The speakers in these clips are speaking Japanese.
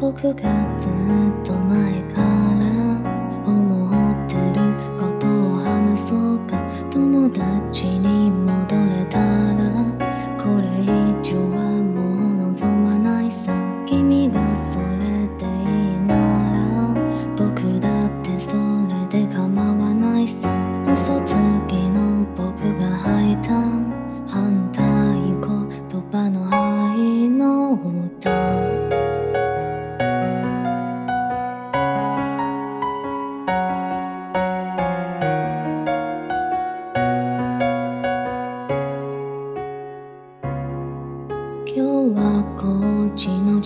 僕がずっと前から思ってることを話そうか。友達に戻れたらこれ以上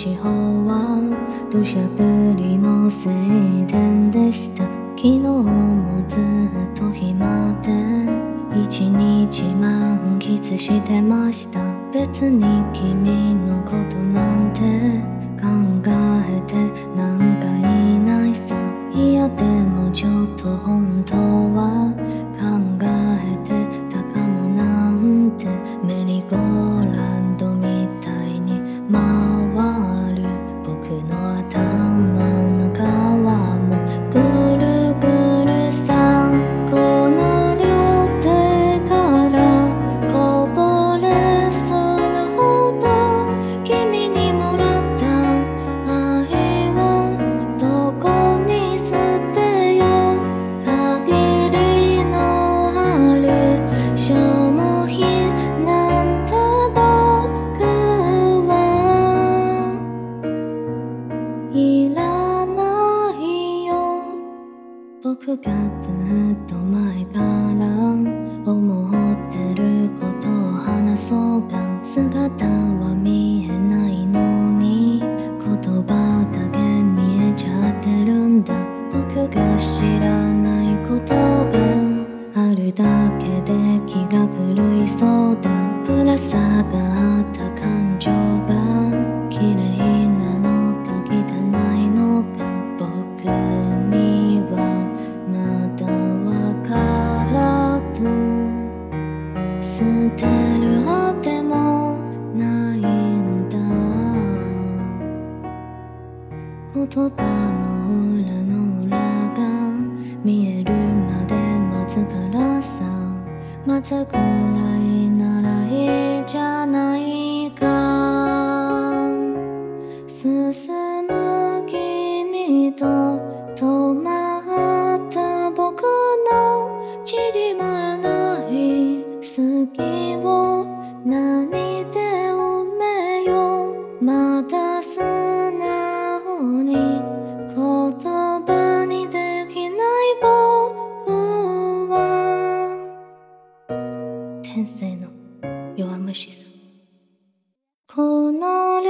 地方は土砂降りの晴天でした。昨日もずっと暇で一日満喫してました。別に君のことなんて考えてなんかいないさ。いやでもちょっと本当は考えてたかもなんて。9月っと前から思ってることを話そうか。姿は見えないのに言葉だけ見えちゃってるんだ。僕が知らないことがあるだけで気が狂いそうだ。暗さがあった感情。言葉の裏の裏が見えるまで待つからさ。待つくらいならいいじゃないか。進編成の弱虫さ。んこの